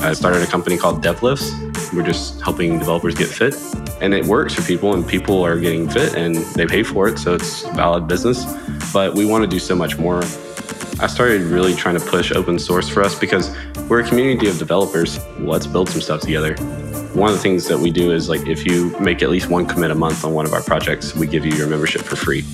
I started a company called DevLifts. We're just helping developers get fit. And it works for people, and people are getting fit and they pay for it. So it's valid business. But we want to do so much more. I started really trying to push open source for us because we're a community of developers. Let's build some stuff together. One of the things that we do is like if you make at least one commit a month on one of our projects, we give you your membership for free.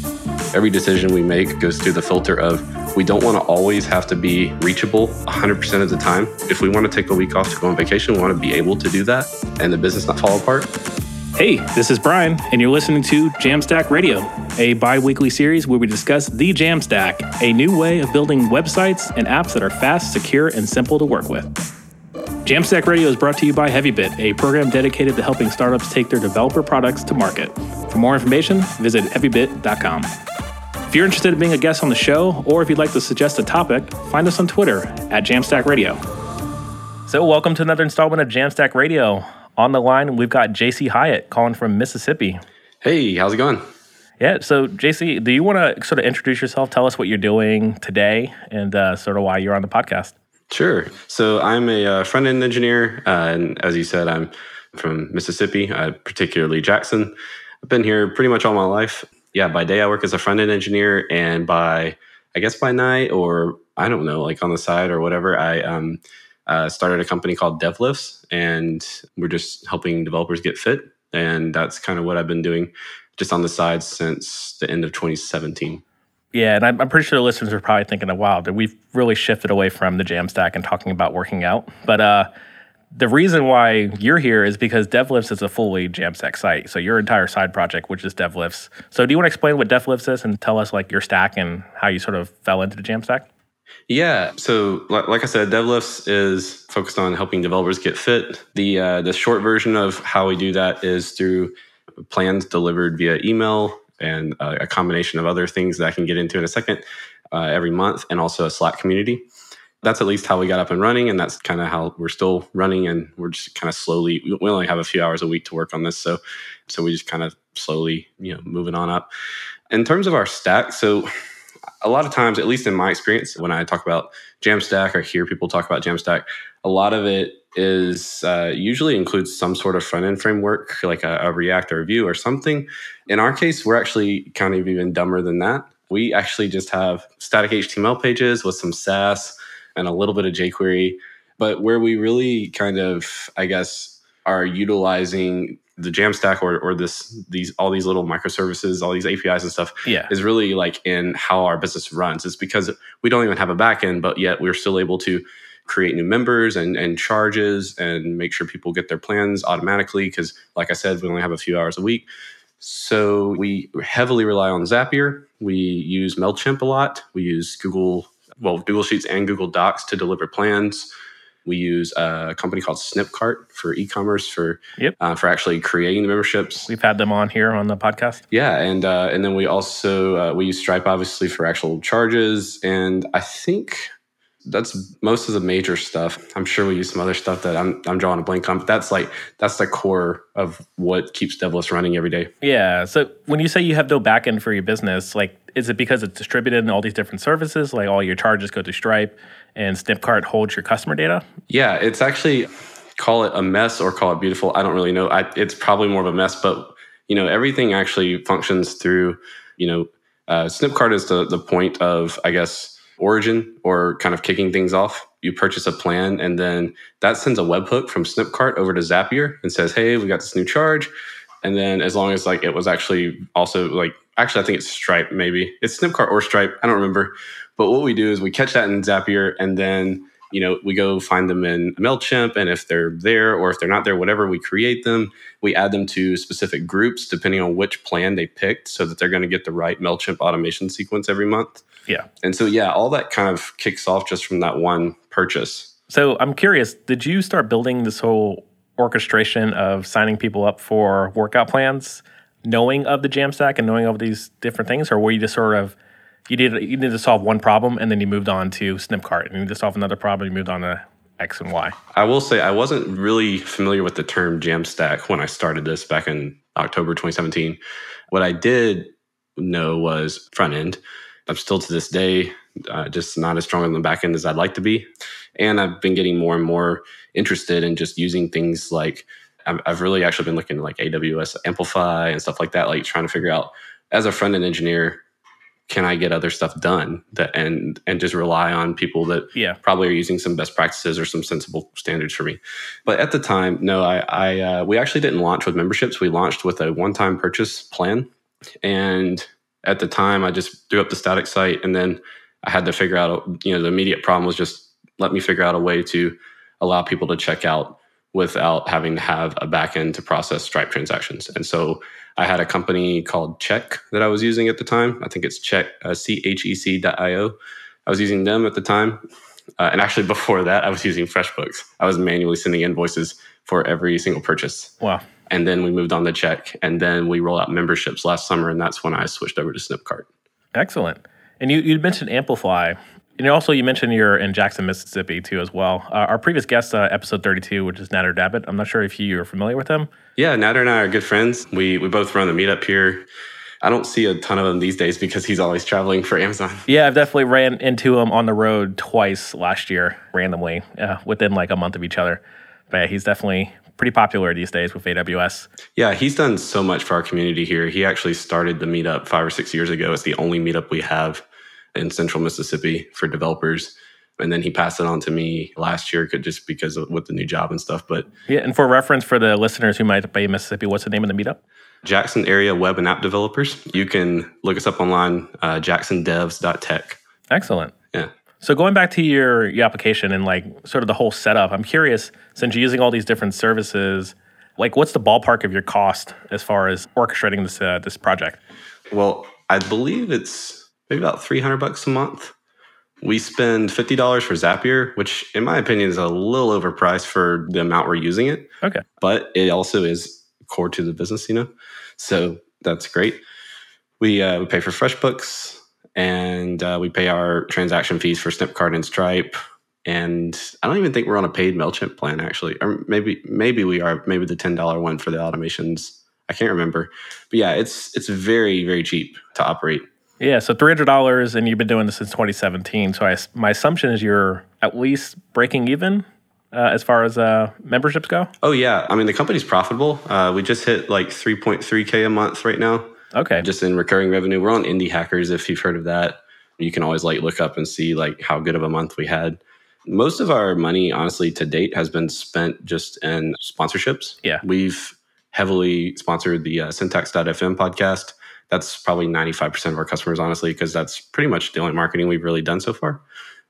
Every decision we make goes through the filter of we don't want to always have to be reachable 100% of the time. If we want to take a week off to go on vacation, we want to be able to do that and the business not fall apart. Hey, this is Brian, and you're listening to Jamstack Radio, a bi weekly series where we discuss the Jamstack, a new way of building websites and apps that are fast, secure, and simple to work with. Jamstack Radio is brought to you by HeavyBit, a program dedicated to helping startups take their developer products to market. For more information, visit heavybit.com. If you're interested in being a guest on the show, or if you'd like to suggest a topic, find us on Twitter at Jamstack Radio. So, welcome to another installment of Jamstack Radio. On the line, we've got JC Hyatt calling from Mississippi. Hey, how's it going? Yeah, so JC, do you want to sort of introduce yourself? Tell us what you're doing today and uh, sort of why you're on the podcast. Sure. So, I'm a uh, front end engineer. Uh, and as you said, I'm from Mississippi, uh, particularly Jackson. I've been here pretty much all my life yeah, by day I work as a front end engineer, and by I guess by night or I don't know, like on the side or whatever, I um, uh, started a company called DevLifts, and we're just helping developers get fit, and that's kind of what I've been doing just on the side since the end of 2017. Yeah, and I'm, pretty sure the listeners are probably thinking, "Wow, that we've really shifted away from the Jamstack and talking about working out." But uh, the reason why you're here is because DevLifts is a fully Jamstack site. So your entire side project, which is DevLifts. So do you want to explain what DevLifts is and tell us like your stack and how you sort of fell into the Jamstack? Yeah. So, like I said, DevLifts is focused on helping developers get fit. The uh, the short version of how we do that is through plans delivered via email and uh, a combination of other things that I can get into in a second uh, every month, and also a Slack community that's at least how we got up and running and that's kind of how we're still running and we're just kind of slowly we only have a few hours a week to work on this so so we just kind of slowly you know moving on up. In terms of our stack so a lot of times at least in my experience when i talk about jamstack or hear people talk about jamstack a lot of it is uh, usually includes some sort of front end framework like a, a react or a vue or something. In our case we're actually kind of even dumber than that. We actually just have static html pages with some sass and a little bit of jQuery. But where we really kind of, I guess, are utilizing the Jamstack or, or this these all these little microservices, all these APIs and stuff, yeah. is really like in how our business runs. It's because we don't even have a backend, but yet we're still able to create new members and, and charges and make sure people get their plans automatically. Because, like I said, we only have a few hours a week. So we heavily rely on Zapier. We use MailChimp a lot. We use Google well, Google Sheets and Google Docs to deliver plans. We use a company called Snipcart for e-commerce for yep. uh, for actually creating the memberships. We've had them on here on the podcast. Yeah, and uh, and then we also uh, we use Stripe obviously for actual charges, and I think that's most of the major stuff. I'm sure we use some other stuff that I'm I'm drawing a blank on, but that's like that's the core of what keeps DevLifts running every day. Yeah. So when you say you have no backend for your business, like is it because it's distributed in all these different services? Like all your charges go to Stripe and Snipcart holds your customer data? Yeah, it's actually call it a mess or call it beautiful. I don't really know. I, it's probably more of a mess, but you know everything actually functions through you know uh, Snipcart is the the point of I guess origin or kind of kicking things off, you purchase a plan and then that sends a webhook from Snipcart over to Zapier and says, "Hey, we got this new charge." And then as long as like it was actually also like actually I think it's Stripe maybe. It's Snipcart or Stripe, I don't remember. But what we do is we catch that in Zapier and then you know, we go find them in MailChimp, and if they're there or if they're not there, whatever, we create them. We add them to specific groups depending on which plan they picked so that they're going to get the right MailChimp automation sequence every month. Yeah. And so, yeah, all that kind of kicks off just from that one purchase. So I'm curious, did you start building this whole orchestration of signing people up for workout plans, knowing of the Jamstack and knowing of these different things, or were you just sort of you did you needed to solve one problem and then you moved on to Snipcart and you need to solve another problem you moved on to X and Y. I will say I wasn't really familiar with the term Jamstack when I started this back in October 2017. What I did know was front end. I'm still to this day uh, just not as strong on the back end as I'd like to be. And I've been getting more and more interested in just using things like I've, I've really actually been looking at like AWS Amplify and stuff like that, like trying to figure out as a front end engineer, can I get other stuff done that and and just rely on people that Yeah. probably are using some best practices or some sensible standards for me. But at the time, no, I, I uh, we actually didn't launch with memberships. We launched with a one-time purchase plan, and at the time, I just threw up the static site, and then I had to figure out. You know, the immediate problem was just let me figure out a way to allow people to check out without having to have a backend to process Stripe transactions. And so I had a company called Chec that I was using at the time. I think it's Chec uh, C H E C dot I O. I was using them at the time. Uh, and actually, before that, I was using FreshBooks. I was manually sending invoices for every single purchase. Wow. And then we moved on to Chec. And then we rolled out memberships last summer. And that's when I switched over to Snipcart. Excellent. And you, you mentioned Amplify. And also, you mentioned you're in Jackson, Mississippi, too, as well. Uh, our previous guest, uh, episode 32, which is Nader Dabit, I'm not sure if you are familiar with him. Yeah, Nader and I are good friends. We, we both run the meetup here. I don't see a ton of him these days because he's always traveling for Amazon. Yeah, I've definitely ran into him on the road twice last year, randomly, uh, within like a month of each other. But yeah, he's definitely pretty popular these days with AWS. Yeah, he's done so much for our community here. He actually started the meetup five or six years ago. It's the only meetup we have in central Mississippi for developers. And then he passed it on to me last year just because of with the new job and stuff. But Yeah, and for reference for the listeners who might be in Mississippi, what's the name of the meetup? Jackson area web and app developers, you can look us up online, uh, jacksondevs.tech. Excellent. Yeah. So going back to your your application and like sort of the whole setup, I'm curious since you're using all these different services, like what's the ballpark of your cost as far as orchestrating this uh, this project? Well, I believe it's maybe about 300 bucks a month. We spend $50 for Zapier, which in my opinion is a little overpriced for the amount we're using it. Okay. But it also is core to the business, you know? So that's great. We, uh, we pay for FreshBooks and uh, we pay our transaction fees for Snipcart and Stripe. And I don't even think we're on a paid MailChimp plan actually. Or maybe maybe we are, maybe the $10 one for the automations. I can't remember. But yeah, it's it's very, very cheap to operate. Yeah, so three hundred dollars, and you've been doing this since 2017. So I, my assumption is you're at least breaking even uh, as far as uh, memberships go. Oh yeah, I mean the company's profitable. Uh, we just hit like 3.3k a month right now, Okay, just in recurring revenue. We're on Indie Hackers if you've heard of that. You can always like look up and see like how good of a month we had. Most of our money, honestly, to date has been spent just in sponsorships. Yeah. we've heavily sponsored the uh, Syntax.fm podcast. That's probably 95% of our customers, honestly, because that's pretty much the only marketing we've really done so far.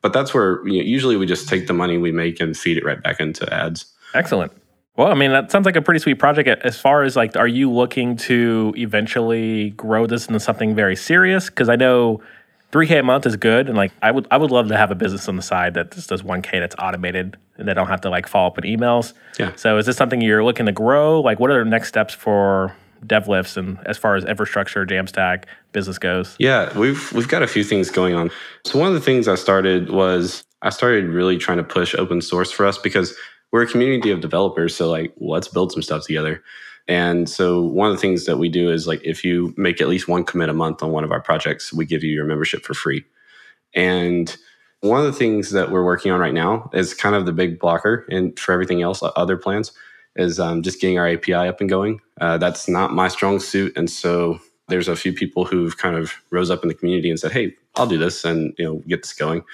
But that's where you know, usually we just take the money we make and feed it right back into ads. excellent. Well, I mean that sounds like a pretty sweet project. As far as like, are you looking to eventually grow this into something very serious? Because I know. 3k a month is good and like I would I would love to have a business on the side that just does 1k that's automated and they don't have to like follow up with emails. Yeah. So is this something you're looking to grow? Like what are the next steps for DevLifts and as far as infrastructure, Jamstack, business goes? Yeah, we've we've got a few things going on. So one of the things I started was I started really trying to push open source for us because we're a community of developers. So like, let's build some stuff together. And so one of the things that we do is like, if you make at least one commit a month on one of our projects, we give you your membership for free. And one of the things that we're working on right now is kind of the big blocker, and for everything else, uh, other plans is um, just getting our API up and going. Uh, that's not my strong suit, and so there's a few people who've kind of rose up in the community and said, "Hey, I'll do this," and you know, get this going.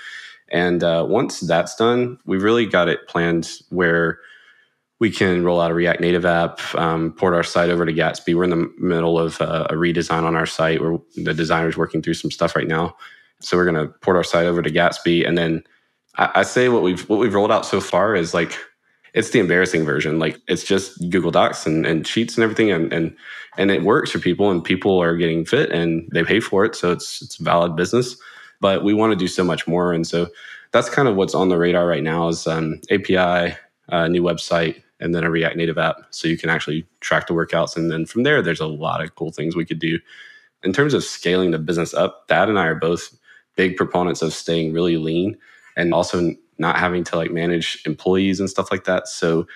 And uh, once that's done, we really got it planned where we can roll out a React Native app, um, port our site over to Gatsby. We're in the middle of uh, a redesign on our site where the designer's working through some stuff right now. So we're going to port our site over to Gatsby, and then I, I say what we've what we've rolled out so far is like it's the embarrassing version. Like it's just Google Docs and, and Sheets and everything, and and and it works for people, and people are getting fit and they pay for it, so it's it's valid business. But we want to do so much more, and so that's kind of what's on the radar right now is um, API, uh, new website, and then a React Native app, so you can actually track the workouts, and then from there, there's a lot of cool things we could do. In terms of scaling the business up, Thad and I are both big proponents of staying really lean and also not having to like manage employees and stuff like that. So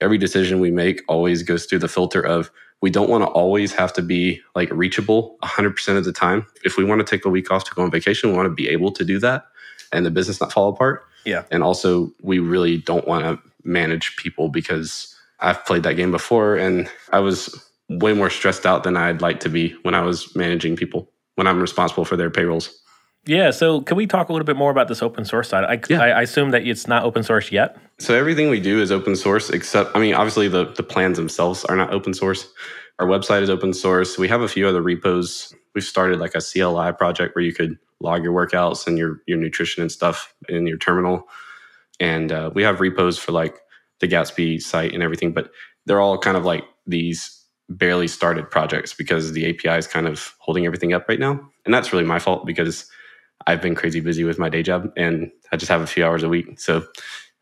every decision we make always goes through the filter of we don't want to always have to be like reachable 100% of the time. If we want to take a week off to go on vacation, we want to be able to do that and the business not fall apart. Yeah. And also, we really don't want to manage people because I've played that game before and I was way more stressed out than I'd like to be when I was managing people, when I'm responsible for their payrolls. Yeah. So, can we talk a little bit more about this open source side? I, Yeah. I, I assume that it's not open source yet. So everything we do is open source, except I mean, obviously the the plans themselves are not open source. Our website is open source. We have a few other repos. We've started like a CLI project where you could log your workouts and your your nutrition and stuff in your terminal. And uh, we have repos for like the Gatsby site and everything, but they're all kind of like these barely started projects because the API is kind of holding everything up right now. And that's really my fault because I've been crazy busy with my day job and I just have a few hours a week. So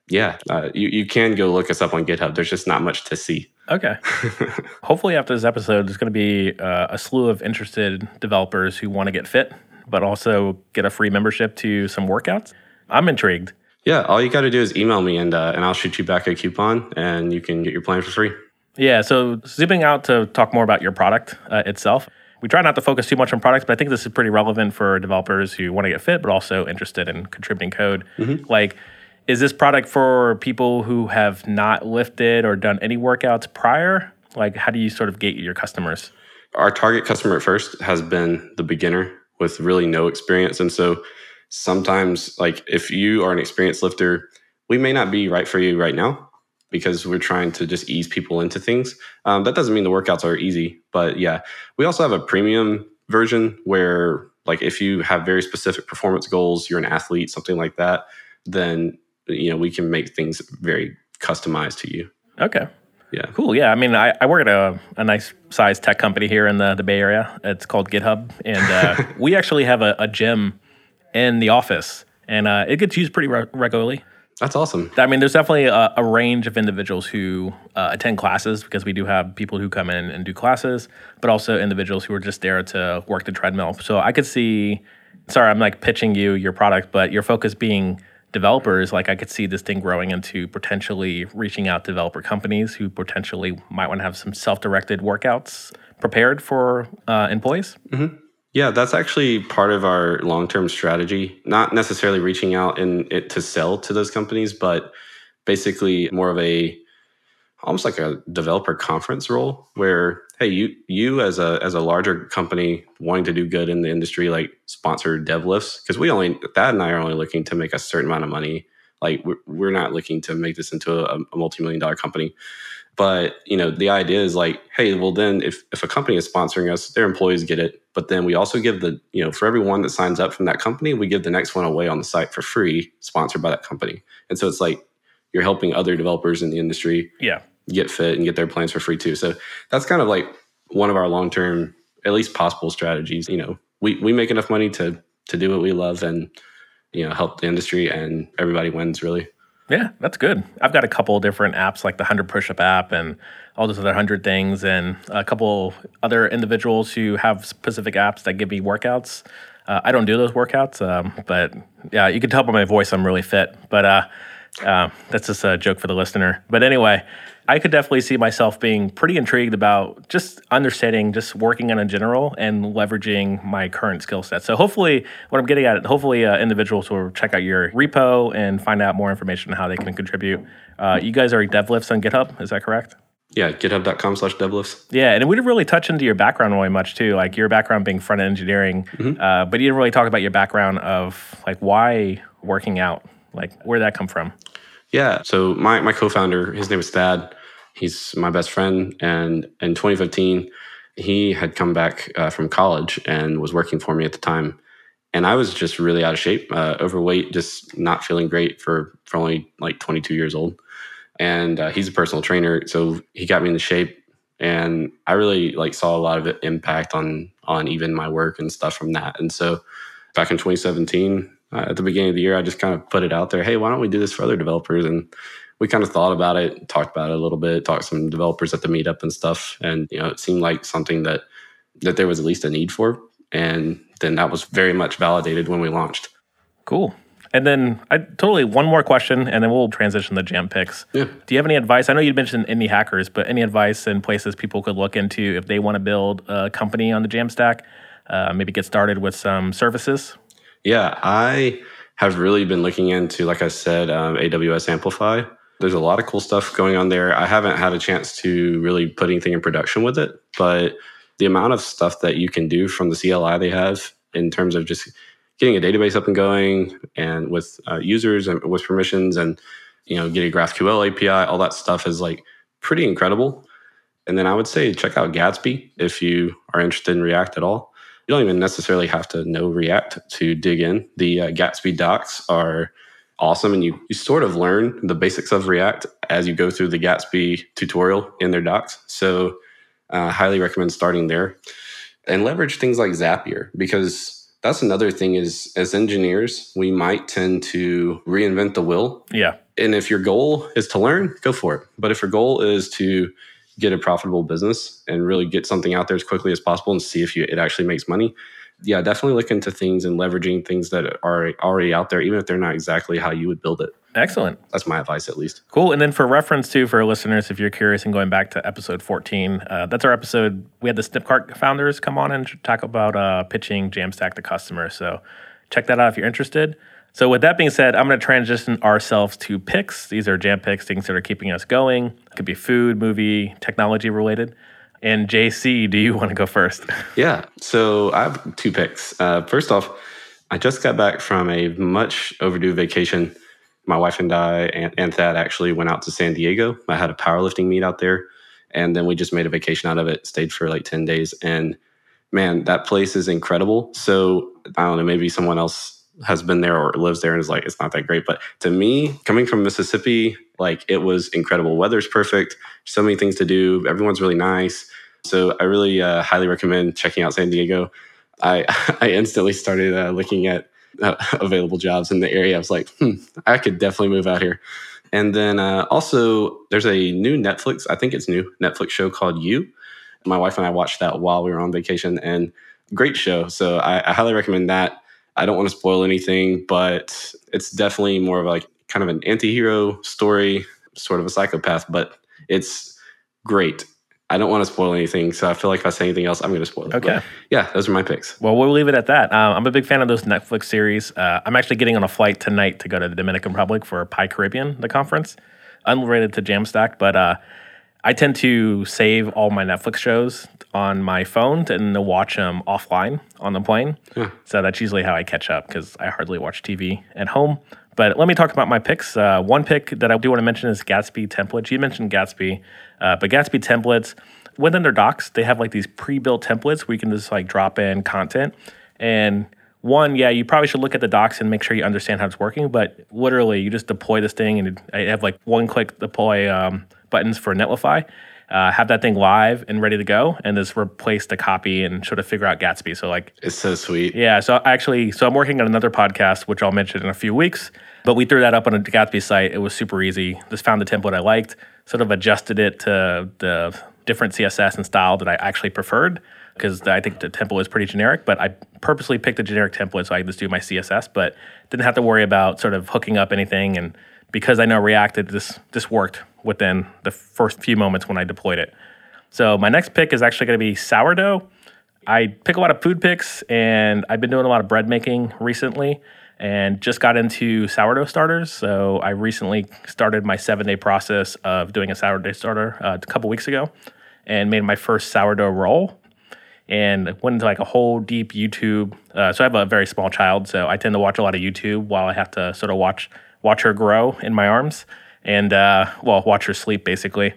yeah, uh, you, you can go look us up on GitHub. There's just not much to see. Okay. Hopefully, after this episode, there's going to be uh, a slew of interested developers who want to get fit, but also get a free membership to some workouts. I'm intrigued. yeah, all you got to do is email me and uh, and I'll shoot you back a coupon and you can get your plan for free. Yeah. So, zooming out to talk more about your product uh, itself. We try not to focus too much on products, but I think this is pretty relevant for developers who want to get fit, but also interested in contributing code. Mm-hmm. Like, is this product for people who have not lifted or done any workouts prior? Like, how do you sort of gate your customers? Our target customer at first has been the beginner with really no experience. And so sometimes, like if you are an experienced lifter, we may not be right for you right now because we're trying to just ease people into things. Um, that doesn't mean the workouts are easy, but yeah, we also have a premium version where, like, if you have very specific performance goals, you're an athlete, something like that, then you know we can make things very customized to you. Okay. Yeah. Cool. Yeah. I mean, I, I work at a, a nice sized tech company here in the, the Bay Area. It's called GitHub. And uh, we actually have a, a gym in the office, and uh, it gets used pretty re- regularly. That's awesome. I mean, there's definitely a, a range of individuals who uh, attend classes because we do have people who come in and do classes, but also individuals who are just there to work the treadmill. So I could see, sorry, I'm like pitching you your product, but your focus being developers, like I could see this thing growing into potentially reaching out to developer companies who potentially might want to have some self directed workouts prepared for uh, employees. Yeah, Thad's actually part of our long-term strategy. Not necessarily reaching out and it to sell to those companies, but basically more of a almost like a developer conference role where hey, you you as a as a larger company wanting to do good in the industry like sponsor dev lifts because we only that and I are only looking to make a certain amount of money. Like we're, we're not looking to make this into a, a multi-million dollar company. But you know, the idea is like, hey, well then if if a company is sponsoring us, their employees get it. But then we also give the, you know, for everyone that signs up from that company, we give the next one away on the site for free, sponsored by that company. And so it's like you're helping other developers in the industry Yeah. get fit and get their plans for free too. So that's kind of like one of our long term, at least possible strategies. You know, we, we make enough money to to do what we love and you know help the industry and everybody wins really. Yeah, that's good. I've got a couple different apps like the 100 push up app and all those other 100 things, and a couple other individuals who have specific apps that give me workouts. Uh, I don't do those workouts, um, but yeah, you can tell by my voice I'm really fit. But uh, uh, that's just a joke for the listener. But anyway, I could definitely see myself being pretty intrigued about just understanding, just working on a general and leveraging my current skill set. So hopefully, what I'm getting at, hopefully, uh, individuals will check out your repo and find out more information on how they can contribute. Uh, you guys are devlifts on GitHub, is that correct? Yeah, github.com slash devlifts. Yeah, and we didn't really touch into your background really much too. Like your background being front end engineering, uh, but you didn't really talk about your background of like why working out. Like where that come from? Yeah. So my, my co-founder, his name is Thad. He's my best friend. And in 2015, he had come back uh, from college and was working for me at the time. And I was just really out of shape, uh, overweight, just not feeling great for, for only like 22 years old. And uh, he's a personal trainer. So he got me into shape. And I really like saw a lot of impact on on even my work and stuff from that. And so back in 2017, uh, at the beginning of the year, I just kind of put it out there. Hey, why don't we do this for other developers? And we kind of thought about it, talked about it a little bit, talked to some developers at the meetup and stuff. And you know, it seemed like something that that there was at least a need for. And then that was very much validated when we launched. Cool. And then I totally one more question, and then we'll transition the jam picks. Yeah. Do you have any advice? I know you mentioned indie hackers, but any advice and places people could look into if they want to build a company on the Jamstack? Uh, maybe get started with some services. Yeah, I have really been looking into, like I said, um, AWS Amplify. There's a lot of cool stuff going on there. I haven't had a chance to really put anything in production with it, but the amount of stuff that you can do from the CLI they have in terms of just getting a database up and going and with uh, users and with permissions and you know getting a GraphQL API, all that stuff is like pretty incredible. And then I would say check out Gatsby if you are interested in React at all. You don't even necessarily have to know React to dig in. The uh, Gatsby docs are awesome, and you you sort of learn the basics of React as you go through the Gatsby tutorial in their docs. So, uh, highly recommend starting there, and leverage things like Zapier because that's another thing is as engineers we might tend to reinvent the wheel Yeah. and if your goal is to learn go for it but if your goal is to get a profitable business and really get something out there as quickly as possible and see if you, it actually makes money yeah definitely look into things and leveraging things that are already out there even if they're not exactly how you would build it Excellent. that's my advice at least Cool. And then for reference too, for listeners, if you're curious and going back to episode 14, uh, that's our episode. We had the Snipcart founders come on and talk about uh, pitching Jamstack to customers. So check that out if you're interested. So with that being said, I'm going to transition ourselves to picks. These are jam picks, things that are keeping us going. It could be food, movie, technology related. And JC, do you want to go first? Yeah. So I have two picks. Uh, first off, I just got back from a much overdue vacation. My wife and I and, and Thad actually went out to San Diego. I had a powerlifting meet out there, and then we just made a vacation out of it. Stayed for like ten days, and man, that place is incredible. So I don't know, maybe someone else has been there or lives there and is like, it's not that great. But to me, coming from Mississippi, like it was incredible. Weather's perfect. So many things to do. Everyone's really nice. So I really uh, highly recommend checking out San Diego. I I instantly started uh, looking at uh, available jobs in the area. I was like, hmm, I could definitely move out here. And then uh, also, there's a new Netflix. I think it's new Netflix show called You. My wife and I watched that while we were on vacation, and great show. So I, I highly recommend that. I don't want to spoil anything, but it's definitely more of like kind of an anti-hero story, sort of a psychopath, but it's great. I don't want to spoil anything, so I feel like if I say anything else, I'm going to spoil it. Okay. But yeah, those are my picks. Well, we'll leave it at that. Uh, I'm a big fan of those Netflix series. Uh, I'm actually getting on a flight tonight to go to the Dominican Republic for PyCaribbean, the conference, unrelated to Jamstack, but uh, I tend to save all my Netflix shows on my phone and to watch them offline on the plane. So that's usually how I catch up because I hardly watch TV at home. But let me talk about my picks. Uh, one pick that I do want to mention is Gatsby templates. You mentioned Gatsby, uh, but Gatsby templates within their docs, they have like these pre-built templates where you can just like drop in content. And one, yeah, you probably should look at the docs and make sure you understand how it's working. But literally, you just deploy this thing, and I have like one-click deploy um, buttons for Netlify. Uh, have that thing live and ready to go, and just replace the copy and sort of figure out Gatsby. So like It's so sweet. yeah, so actually, so I'm working on another podcast, which I'll mention in a few weeks. But we threw that up on a Gatsby site. It was super easy. Just found the template I liked, sort of adjusted it to the different CSS and style that I actually preferred because I think the template is pretty generic. But I purposely picked a generic template so I could just do my CSS, but didn't have to worry about sort of hooking up anything. And because I know React, it this this worked within the first few moments when I deployed it. So my next pick is actually going to be sourdough. I pick a lot of food picks, and I've been doing a lot of bread making recently, and just got into sourdough starters. So I recently started my seven day process of doing a sourdough starter uh, a couple weeks ago, and made my first sourdough roll. And went into like a whole deep YouTube. Uh, so I have a very small child, so I tend to watch a lot of YouTube while I have to sort of watch watch her grow in my arms, and uh, well, watch her sleep basically.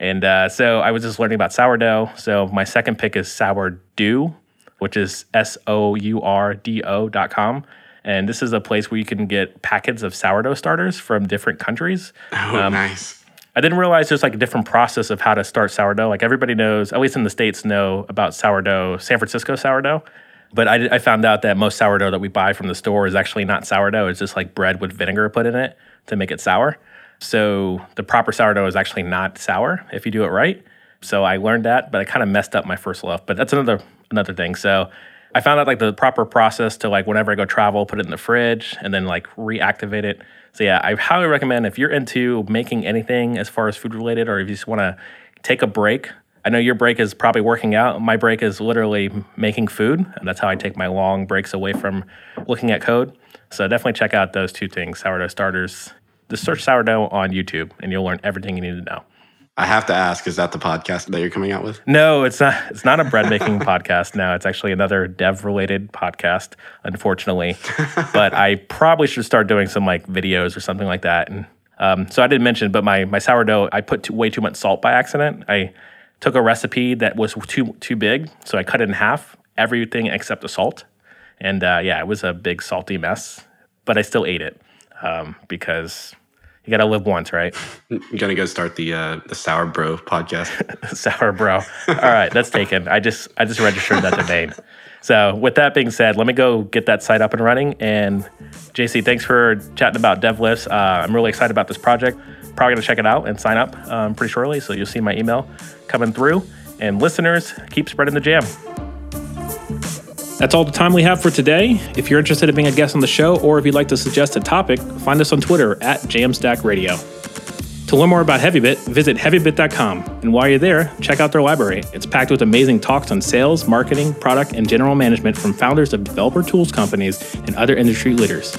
And uh, so I was just learning about sourdough. So my second pick is sourdough, which is S O U R D O dot com. And this is a place where you can get packets of sourdough starters from different countries. Oh, nice. I didn't realize there's like a different process of how to start sourdough. Like everybody knows, at least in the States, know about sourdough, San Francisco sourdough. But I, I found out that most sourdough that we buy from the store is actually not sourdough. It's just like bread with vinegar put in it to make it sour. So the proper sourdough is actually not sour if you do it right. So I learned that, but I kind of messed up my first loaf. But that's another another thing. So I found out like the proper process to like whenever I go travel, put it in the fridge and then like reactivate it. So yeah, I highly recommend if you're into making anything as far as food related, or if you just want to take a break. I know your break is probably working out. My break is literally making food, and that's how I take my long breaks away from looking at code. So definitely check out those two things: sourdough starters. Just search sourdough on YouTube, and you'll learn everything you need to know. I have to ask: Is that the podcast that you're coming out with? No, it's not. It's not a bread making podcast. now. it's actually another dev related podcast. Unfortunately, but I probably should start doing some like videos or something like that. And um, so I didn't mention, but my my sourdough, I put too, way too much salt by accident. I took a recipe that was too too big, so I cut it in half, everything except the salt. And uh, yeah, it was a big salty mess, but I still ate it um, because you got to live once, right? You're gonna go start the uh, the Sour Bro podcast. Sour Bro. All right, that's taken. I just I just registered that domain. So with that being said, let me go get that site up and running. And JC, thanks for chatting about DevLifts. Uh, I'm really excited about this project. Probably gonna check it out and sign up um, pretty shortly. So you'll see my email coming through. And listeners, keep spreading the jam. That's all the time we have for today. If you're interested in being a guest on the show, or if you'd like to suggest a topic, find us on Twitter at Jamstack Radio. To learn more about HeavyBit, visit heavybit.com. And while you're there, check out their library. It's packed with amazing talks on sales, marketing, product, and general management from founders of developer tools companies and other industry leaders.